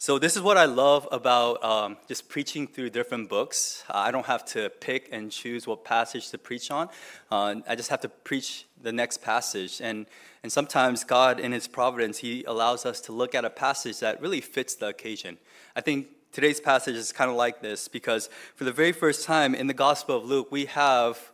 So, this is what I love about um, just preaching through different books. Uh, I don't have to pick and choose what passage to preach on. Uh, I just have to preach the next passage. And, and sometimes God, in His providence, He allows us to look at a passage that really fits the occasion. I think today's passage is kind of like this because for the very first time in the Gospel of Luke, we have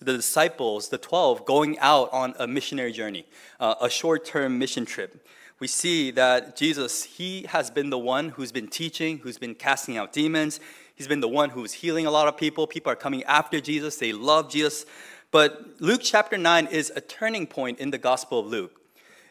the disciples, the 12, going out on a missionary journey, uh, a short term mission trip we see that Jesus, he has been the one who's been teaching, who's been casting out demons. He's been the one who's healing a lot of people. People are coming after Jesus, they love Jesus. But Luke chapter 9 is a turning point in the Gospel of Luke.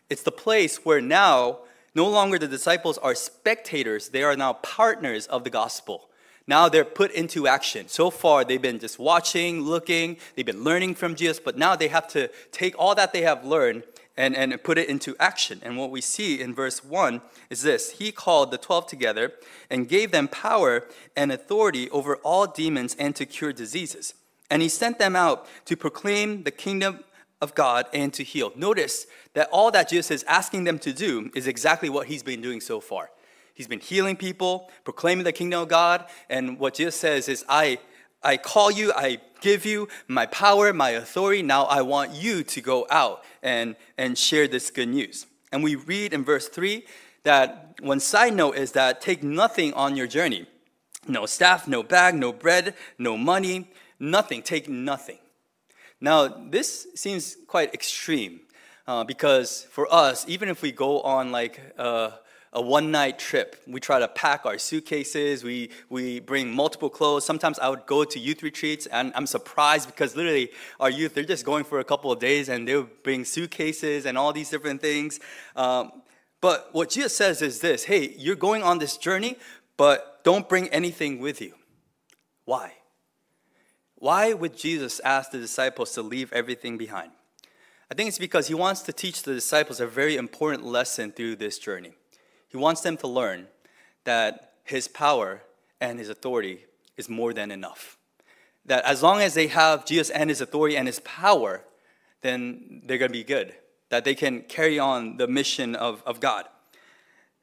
It's the place where now, no longer the disciples are spectators, they are now partners of the gospel. Now they're put into action. So far, they've been just watching, looking, they've been learning from Jesus, but now they have to take all that they have learned and, and put it into action. And what we see in verse 1 is this He called the 12 together and gave them power and authority over all demons and to cure diseases. And he sent them out to proclaim the kingdom of God and to heal. Notice that all that Jesus is asking them to do is exactly what he's been doing so far. He's been healing people, proclaiming the kingdom of God, and what Jesus says is, I I call you, I give you my power, my authority. Now I want you to go out and, and share this good news. And we read in verse 3 that one side note is that take nothing on your journey no staff, no bag, no bread, no money, nothing. Take nothing. Now, this seems quite extreme uh, because for us, even if we go on like uh, a one night trip. We try to pack our suitcases, we, we bring multiple clothes. Sometimes I would go to youth retreats and I'm surprised because literally our youth, they're just going for a couple of days and they'll bring suitcases and all these different things. Um, but what Jesus says is this hey, you're going on this journey, but don't bring anything with you. Why? Why would Jesus ask the disciples to leave everything behind? I think it's because he wants to teach the disciples a very important lesson through this journey. He wants them to learn that his power and his authority is more than enough. That as long as they have Jesus and his authority and his power, then they're going to be good. That they can carry on the mission of, of God.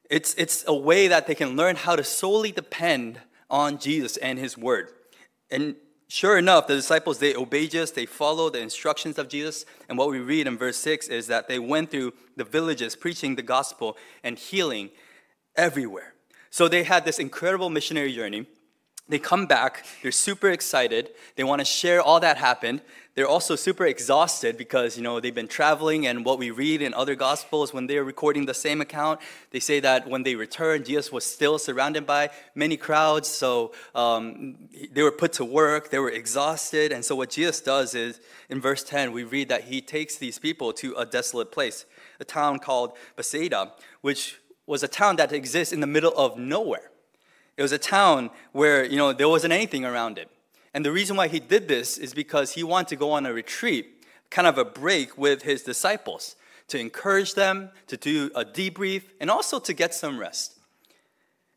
It's, it's a way that they can learn how to solely depend on Jesus and his word. And sure enough, the disciples, they obey Jesus, they follow the instructions of Jesus. And what we read in verse 6 is that they went through the villages preaching the gospel and healing everywhere. So they had this incredible missionary journey. They come back, they're super excited. They want to share all that happened. They're also super exhausted because, you know, they've been traveling and what we read in other gospels when they're recording the same account, they say that when they returned, Jesus was still surrounded by many crowds. So um, they were put to work, they were exhausted. And so what Jesus does is, in verse 10, we read that he takes these people to a desolate place, a town called Bethsaida, which was a town that exists in the middle of nowhere. It was a town where, you know, there wasn't anything around it. And the reason why he did this is because he wanted to go on a retreat, kind of a break with his disciples, to encourage them, to do a debrief, and also to get some rest.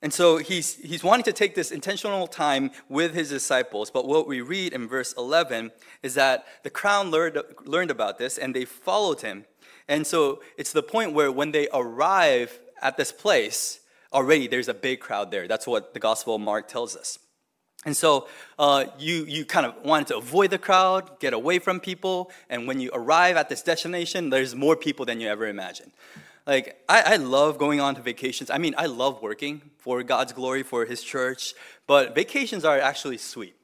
And so he's, he's wanting to take this intentional time with his disciples. But what we read in verse 11 is that the crowd learned, learned about this and they followed him. And so it's the point where when they arrive at this place, already there's a big crowd there. That's what the Gospel of Mark tells us. And so uh, you, you kind of wanted to avoid the crowd, get away from people, and when you arrive at this destination, there's more people than you ever imagined. Like, I, I love going on to vacations. I mean, I love working for God's glory, for His church, but vacations are actually sweet.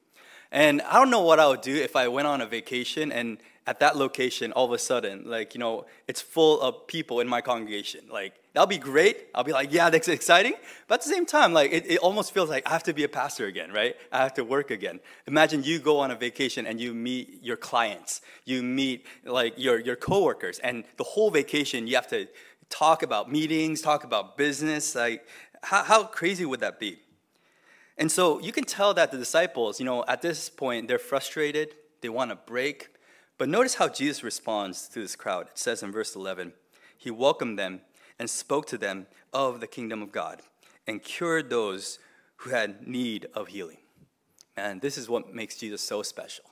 And I don't know what I would do if I went on a vacation and at that location, all of a sudden, like, you know, it's full of people in my congregation. Like, that'll be great. I'll be like, yeah, that's exciting. But at the same time, like, it, it almost feels like I have to be a pastor again, right? I have to work again. Imagine you go on a vacation and you meet your clients, you meet, like, your, your coworkers, and the whole vacation, you have to talk about meetings, talk about business. Like, how, how crazy would that be? And so you can tell that the disciples, you know, at this point, they're frustrated, they want to break but notice how Jesus responds to this crowd. It says in verse 11, He welcomed them and spoke to them of the kingdom of God and cured those who had need of healing. And this is what makes Jesus so special.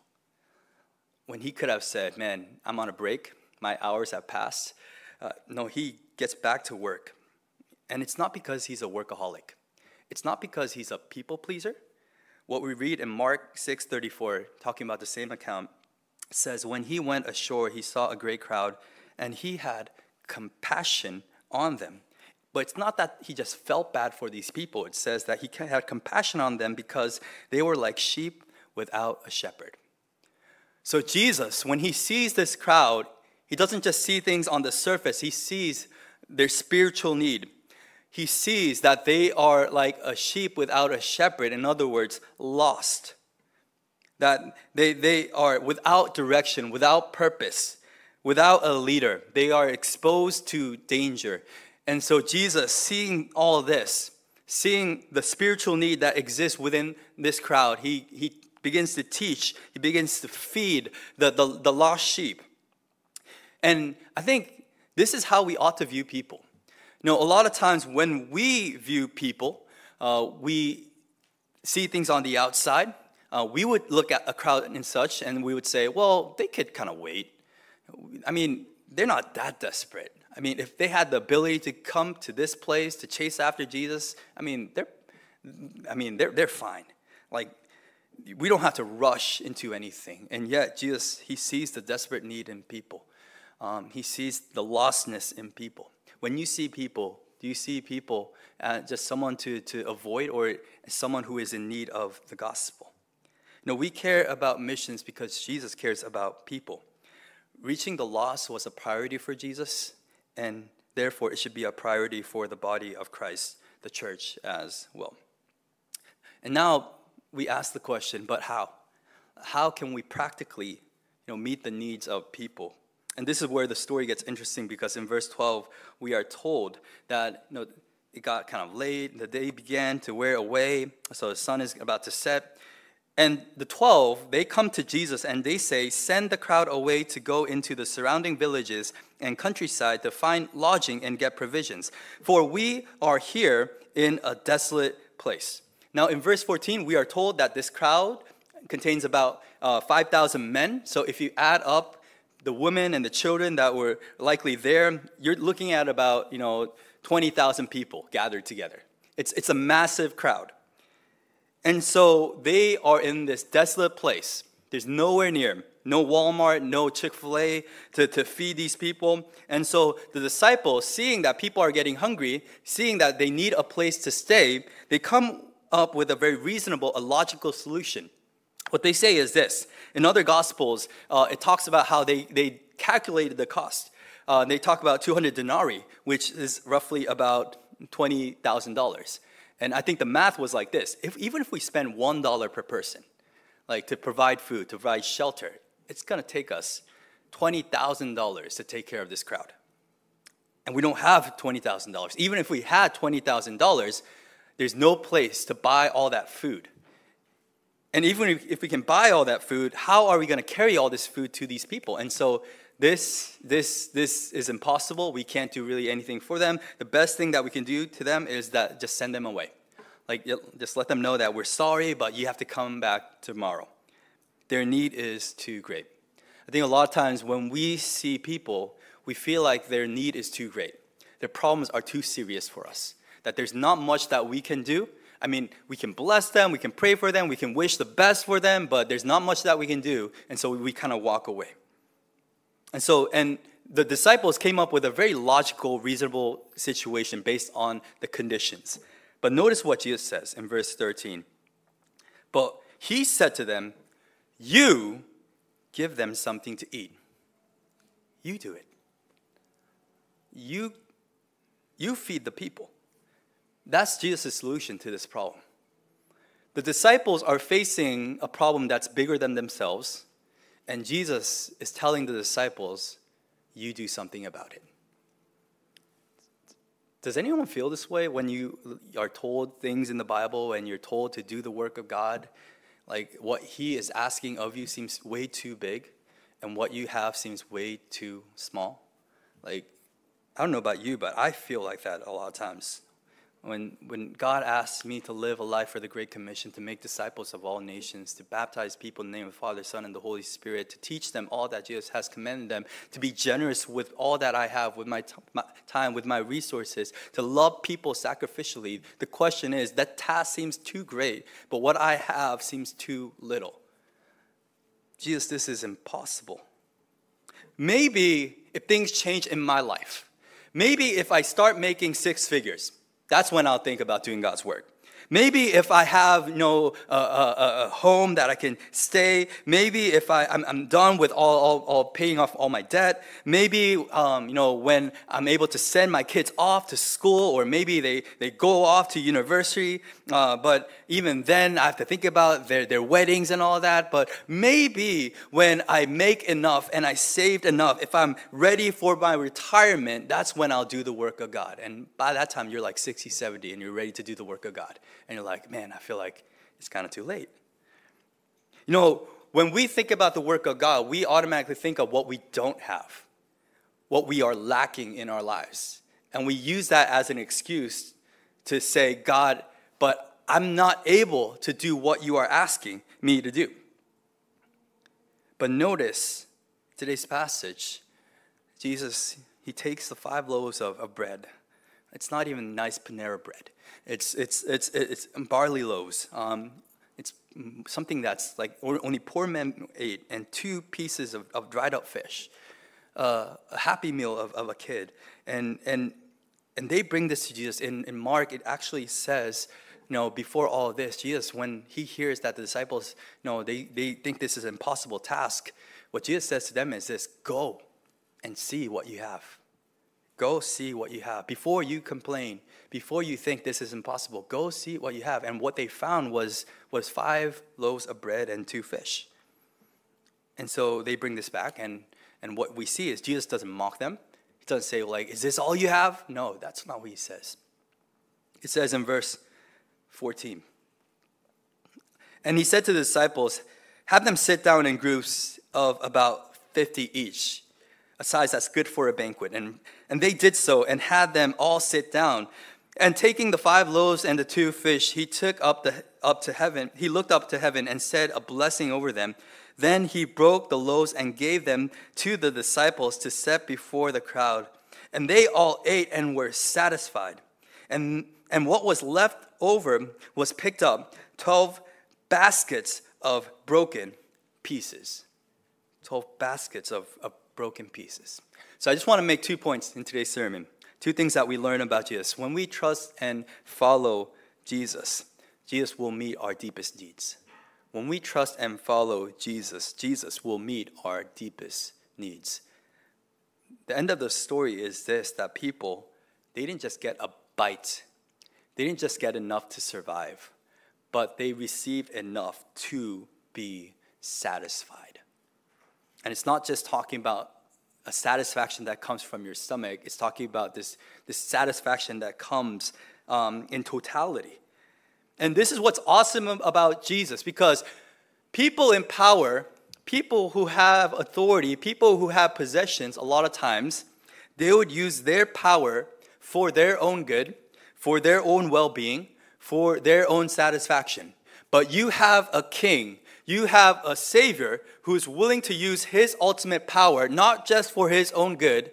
When he could have said, Man, I'm on a break, my hours have passed. Uh, no, he gets back to work. And it's not because he's a workaholic. It's not because he's a people pleaser. What we read in Mark 6:34, talking about the same account, says, When he went ashore, he saw a great crowd, and he had compassion on them. But it's not that he just felt bad for these people. It says that he had compassion on them because they were like sheep without a shepherd. So, Jesus, when he sees this crowd, he doesn't just see things on the surface, he sees their spiritual need. He sees that they are like a sheep without a shepherd, in other words, lost that they, they are without direction, without purpose, without a leader. They are exposed to danger. And so, Jesus, seeing all this, seeing the spiritual need that exists within this crowd, he, he begins to teach, he begins to feed the, the, the lost sheep. And I think this is how we ought to view people. You know, a lot of times when we view people, uh, we see things on the outside, uh, we would look at a crowd and such, and we would say, well, they could kind of wait. I mean, they're not that desperate. I mean, if they had the ability to come to this place to chase after Jesus, I mean, they're, I mean, they're, they're fine. Like, we don't have to rush into anything. And yet, Jesus, he sees the desperate need in people. Um, he sees the lostness in people. When you see people, do you see people as just someone to, to avoid or someone who is in need of the gospel? No, we care about missions because Jesus cares about people. Reaching the lost was a priority for Jesus, and therefore it should be a priority for the body of Christ, the church, as well. And now we ask the question, but how? How can we practically you know, meet the needs of people? And this is where the story gets interesting because in verse 12, we are told that you know, it got kind of late, the day began to wear away, so the sun is about to set. And the 12, they come to Jesus and they say, Send the crowd away to go into the surrounding villages and countryside to find lodging and get provisions, for we are here in a desolate place. Now, in verse 14, we are told that this crowd contains about uh, 5,000 men. So if you add up the women and the children that were likely there, you're looking at about, you know, 20,000 people gathered together. It's, it's a massive crowd. And so they are in this desolate place. There's nowhere near, no Walmart, no Chick fil A to, to feed these people. And so the disciples, seeing that people are getting hungry, seeing that they need a place to stay, they come up with a very reasonable, a logical solution. What they say is this in other gospels, uh, it talks about how they, they calculated the cost. Uh, they talk about 200 denarii, which is roughly about $20,000. And I think the math was like this if, even if we spend $1 per person, like to provide food, to provide shelter, it's gonna take us $20,000 to take care of this crowd. And we don't have $20,000. Even if we had $20,000, there's no place to buy all that food. And even if, we can buy all that food, how are we gonna carry all this food to these people? And so this, this, this is impossible. We can't do really anything for them. The best thing that we can do to them is that just send them away. Like, just let them know that we're sorry, but you have to come back tomorrow. Their need is too great. I think a lot of times when we see people, we feel like their need is too great. Their problems are too serious for us. That there's not much that we can do. I mean, we can bless them, we can pray for them, we can wish the best for them, but there's not much that we can do, and so we kind of walk away. And so, and the disciples came up with a very logical, reasonable situation based on the conditions. But notice what Jesus says in verse 13. But he said to them, You give them something to eat. You do it. You, you feed the people. That's Jesus' solution to this problem. The disciples are facing a problem that's bigger than themselves and Jesus is telling the disciples, you do something about it. Does anyone feel this way when you are told things in the Bible and you're told to do the work of God? Like what He is asking of you seems way too big, and what you have seems way too small? Like, I don't know about you, but I feel like that a lot of times. When, when God asked me to live a life for the Great Commission, to make disciples of all nations, to baptize people in the name of the Father, Son, and the Holy Spirit, to teach them all that Jesus has commanded them, to be generous with all that I have, with my, my time, with my resources, to love people sacrificially, the question is that task seems too great, but what I have seems too little. Jesus, this is impossible. Maybe if things change in my life, maybe if I start making six figures, that's when I'll think about doing God's work. Maybe if I have you know, a, a, a home that I can stay, maybe if I, I'm, I'm done with all, all, all, paying off all my debt, maybe um, you know, when I'm able to send my kids off to school, or maybe they, they go off to university, uh, but even then I have to think about their, their weddings and all that. But maybe when I make enough and I saved enough, if I'm ready for my retirement, that's when I'll do the work of God. And by that time, you're like 60, 70, and you're ready to do the work of God and you're like, man, I feel like it's kind of too late. You know, when we think about the work of God, we automatically think of what we don't have, what we are lacking in our lives. And we use that as an excuse to say, God, but I'm not able to do what you are asking me to do. But notice today's passage, Jesus, he takes the five loaves of, of bread. It's not even nice Panera bread. It's, it's, it's, it's barley loaves. Um, it's something that's like only poor men ate, and two pieces of, of dried up fish. Uh, a happy meal of, of a kid. And, and, and they bring this to Jesus. In, in Mark, it actually says, know, before all this, Jesus, when he hears that the disciples, know, they, they think this is an impossible task, what Jesus says to them is this go and see what you have. Go see what you have. Before you complain, before you think this is impossible, go see what you have. And what they found was, was five loaves of bread and two fish. And so they bring this back, and, and what we see is Jesus doesn't mock them. He doesn't say, like, is this all you have? No, that's not what he says. It says in verse 14. And he said to the disciples, Have them sit down in groups of about 50 each, a size that's good for a banquet. And, and they did so and had them all sit down. And taking the five loaves and the two fish, he took up, the, up to heaven. He looked up to heaven and said a blessing over them. Then he broke the loaves and gave them to the disciples to set before the crowd. And they all ate and were satisfied. And, and what was left over was picked up 12 baskets of broken pieces. 12 baskets of, of broken pieces. So I just want to make two points in today's sermon. Two things that we learn about Jesus. When we trust and follow Jesus, Jesus will meet our deepest needs. When we trust and follow Jesus, Jesus will meet our deepest needs. The end of the story is this that people, they didn't just get a bite, they didn't just get enough to survive, but they received enough to be satisfied. And it's not just talking about a satisfaction that comes from your stomach. It's talking about this, this satisfaction that comes um, in totality. And this is what's awesome about Jesus because people in power, people who have authority, people who have possessions, a lot of times, they would use their power for their own good, for their own well being, for their own satisfaction. But you have a king you have a Savior who's willing to use His ultimate power, not just for His own good,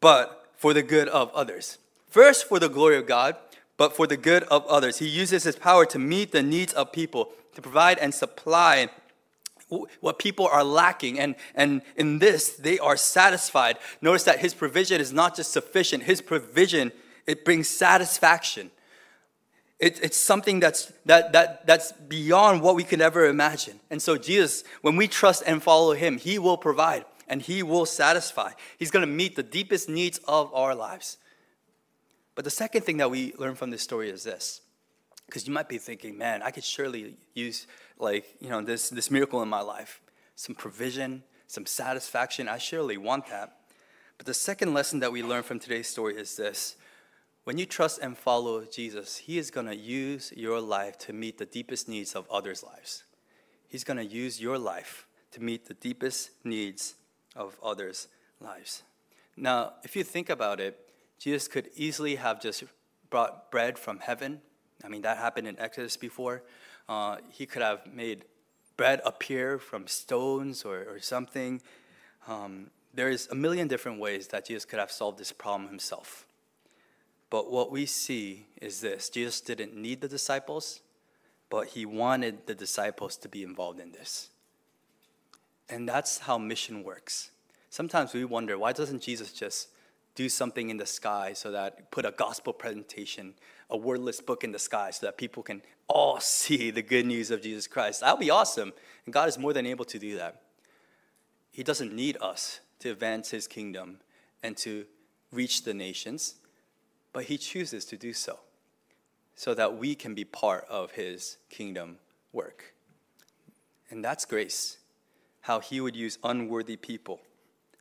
but for the good of others. First, for the glory of God, but for the good of others. He uses His power to meet the needs of people, to provide and supply what people are lacking. And, and in this, they are satisfied. Notice that His provision is not just sufficient, His provision, it brings satisfaction. It, it's something that's, that, that, that's beyond what we could ever imagine. And so, Jesus, when we trust and follow Him, He will provide and He will satisfy. He's going to meet the deepest needs of our lives. But the second thing that we learn from this story is this. Because you might be thinking, man, I could surely use like, you know, this, this miracle in my life. Some provision, some satisfaction. I surely want that. But the second lesson that we learn from today's story is this when you trust and follow Jesus, He is going to use your life to meet the deepest needs of others' lives. He's going to use your life to meet the deepest needs of others' lives. Now, if you think about it, Jesus could easily have just brought bread from heaven. I mean, that happened in Exodus before. Uh, he could have made bread appear from stones or, or something. Um, there's a million different ways that Jesus could have solved this problem himself. But what we see is this Jesus didn't need the disciples, but he wanted the disciples to be involved in this. And that's how mission works. Sometimes we wonder why doesn't Jesus just do something in the sky so that put a gospel presentation, a wordless book in the sky so that people can all see the good news of Jesus Christ. That would be awesome. And God is more than able to do that. He doesn't need us to advance his kingdom and to reach the nations, but he chooses to do so so that we can be part of his kingdom work. And that's grace, how he would use unworthy people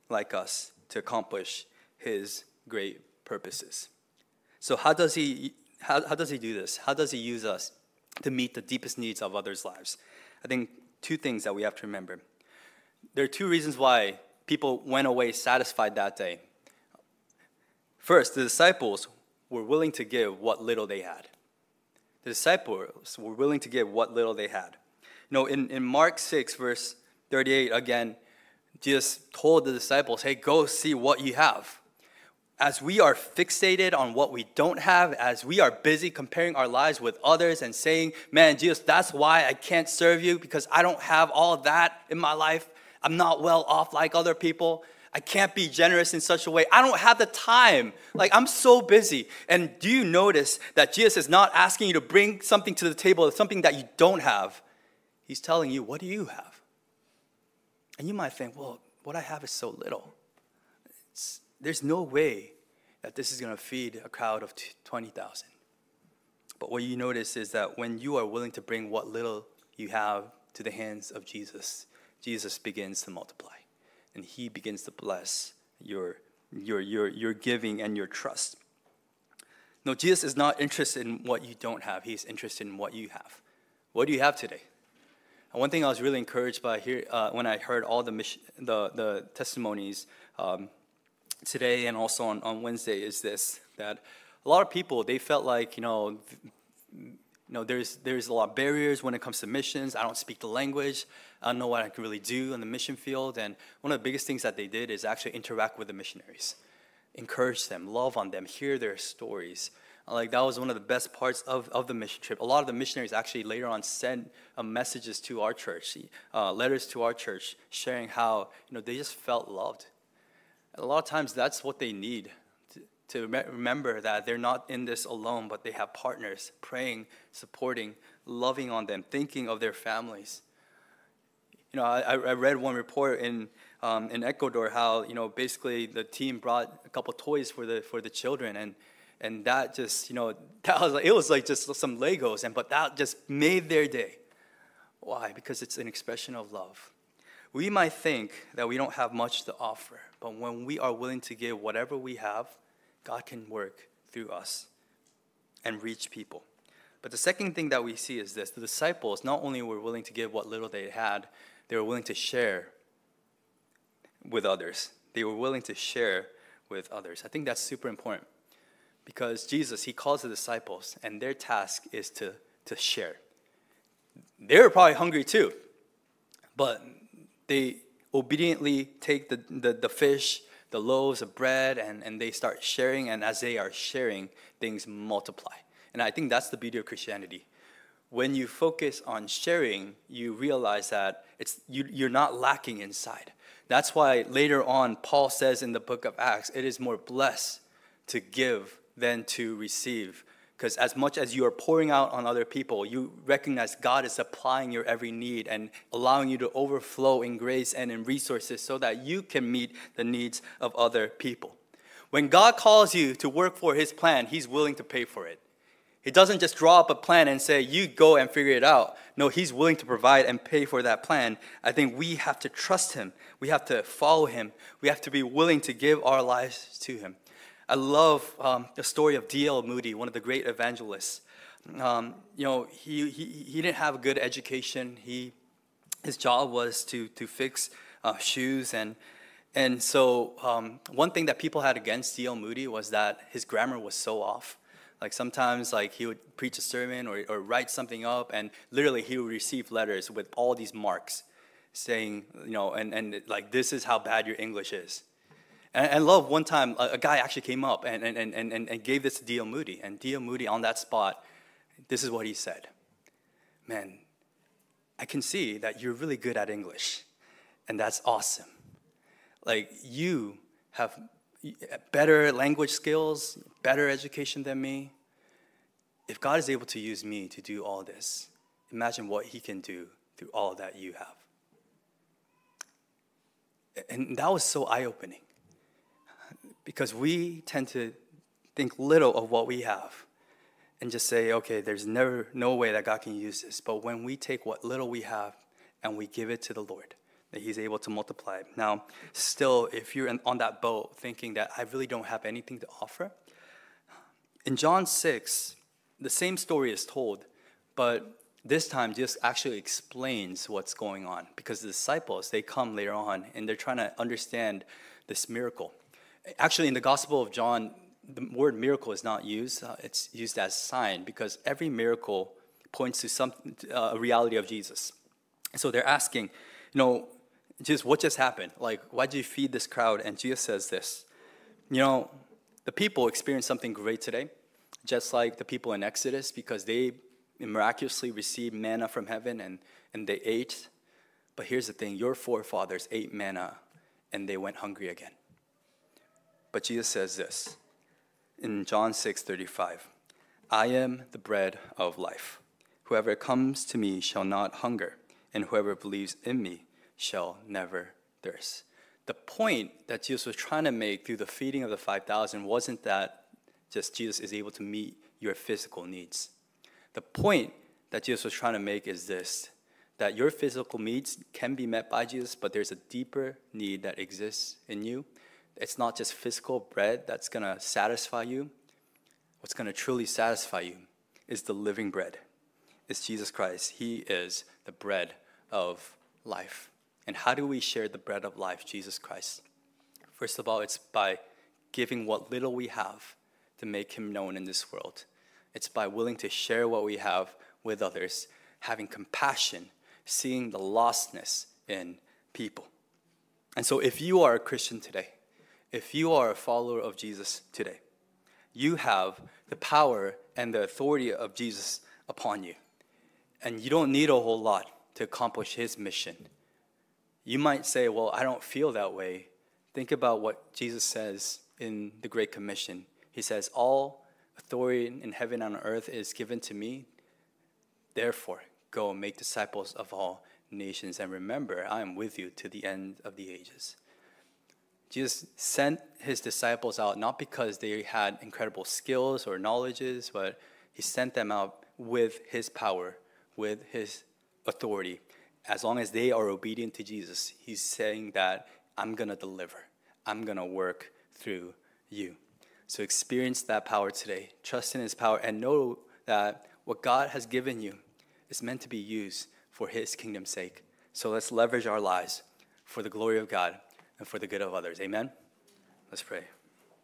like us to accomplish his great purposes. So, how does he, how, how does he do this? How does he use us to meet the deepest needs of others' lives? I think two things that we have to remember. There are two reasons why people went away satisfied that day. First, the disciples were willing to give what little they had. The disciples were willing to give what little they had. You know, in, in Mark 6, verse 38, again, Jesus told the disciples, hey, go see what you have. As we are fixated on what we don't have, as we are busy comparing our lives with others and saying, man, Jesus, that's why I can't serve you because I don't have all that in my life. I'm not well off like other people. I can't be generous in such a way. I don't have the time. Like, I'm so busy. And do you notice that Jesus is not asking you to bring something to the table, something that you don't have? He's telling you, what do you have? And you might think, well, what I have is so little. It's, there's no way that this is going to feed a crowd of 20,000. But what you notice is that when you are willing to bring what little you have to the hands of Jesus, Jesus begins to multiply and he begins to bless your, your, your, your giving and your trust. No, Jesus is not interested in what you don't have, he's interested in what you have. What do you have today? And one thing I was really encouraged by here uh, when I heard all the, mission, the, the testimonies um, today and also on, on Wednesday is this that a lot of people they felt like you know you know there's there's a lot of barriers when it comes to missions. I don't speak the language. I don't know what I can really do in the mission field. And one of the biggest things that they did is actually interact with the missionaries, encourage them, love on them, hear their stories. Like that was one of the best parts of, of the mission trip. A lot of the missionaries actually later on sent uh, messages to our church, uh, letters to our church, sharing how you know they just felt loved. And a lot of times that's what they need to, to remember that they're not in this alone, but they have partners praying, supporting, loving on them, thinking of their families. You know, I, I read one report in um, in Ecuador how you know basically the team brought a couple toys for the for the children and and that just you know that was like, it was like just some legos and but that just made their day. Why? Because it's an expression of love. We might think that we don't have much to offer but when we are willing to give whatever we have god can work through us and reach people. But the second thing that we see is this. The disciples not only were willing to give what little they had they were willing to share with others. They were willing to share with others. I think that's super important because Jesus, he calls the disciples, and their task is to, to share. They were probably hungry too, but they obediently take the, the, the fish, the loaves of bread, and, and they start sharing, and as they are sharing, things multiply. And I think that's the beauty of Christianity. When you focus on sharing, you realize that it's, you, you're not lacking inside. That's why later on, Paul says in the book of Acts, it is more blessed to give than to receive. Because as much as you are pouring out on other people, you recognize God is supplying your every need and allowing you to overflow in grace and in resources so that you can meet the needs of other people. When God calls you to work for His plan, He's willing to pay for it. He doesn't just draw up a plan and say, you go and figure it out. No, He's willing to provide and pay for that plan. I think we have to trust Him. We have to follow Him. We have to be willing to give our lives to Him. I love um, the story of D.L. Moody, one of the great evangelists. Um, you know, he, he, he didn't have a good education. He, his job was to, to fix uh, shoes. And, and so, um, one thing that people had against D.L. Moody was that his grammar was so off. Like sometimes like he would preach a sermon or, or write something up and literally he would receive letters with all these marks saying, you know, and, and like this is how bad your English is. And love one time a, a guy actually came up and, and, and, and, and gave this to D.L. Moody. And D.L. Moody on that spot, this is what he said. Man, I can see that you're really good at English. And that's awesome. Like you have better language skills, better education than me. If God is able to use me to do all this, imagine what He can do through all that you have. And that was so eye opening because we tend to think little of what we have and just say, okay, there's never no way that God can use this. But when we take what little we have and we give it to the Lord, that He's able to multiply. Now, still, if you're on that boat thinking that I really don't have anything to offer, in John 6, the same story is told, but this time Jesus actually explains what's going on because the disciples, they come later on and they're trying to understand this miracle. Actually, in the Gospel of John, the word miracle is not used, uh, it's used as sign because every miracle points to some uh, a reality of Jesus. So they're asking, you know, Jesus, what just happened? Like, why did you feed this crowd? And Jesus says this, you know, the people experienced something great today, just like the people in Exodus, because they miraculously received manna from heaven and, and they ate. But here's the thing your forefathers ate manna and they went hungry again. But Jesus says this in John 6 35 I am the bread of life. Whoever comes to me shall not hunger, and whoever believes in me shall never thirst. The point that Jesus was trying to make through the feeding of the 5,000 wasn't that just Jesus is able to meet your physical needs. The point that Jesus was trying to make is this that your physical needs can be met by Jesus, but there's a deeper need that exists in you. It's not just physical bread that's going to satisfy you. What's going to truly satisfy you is the living bread. It's Jesus Christ. He is the bread of life. And how do we share the bread of life, Jesus Christ? First of all, it's by giving what little we have to make him known in this world. It's by willing to share what we have with others, having compassion, seeing the lostness in people. And so, if you are a Christian today, if you are a follower of Jesus today, you have the power and the authority of Jesus upon you. And you don't need a whole lot to accomplish his mission. You might say, Well, I don't feel that way. Think about what Jesus says in the Great Commission. He says, All authority in heaven and on earth is given to me. Therefore, go and make disciples of all nations. And remember, I am with you to the end of the ages. Jesus sent his disciples out not because they had incredible skills or knowledges, but he sent them out with his power, with his authority as long as they are obedient to Jesus, he's saying that I'm going to deliver. I'm going to work through you. So experience that power today. Trust in his power and know that what God has given you is meant to be used for his kingdom's sake. So let's leverage our lives for the glory of God and for the good of others. Amen. Let's pray.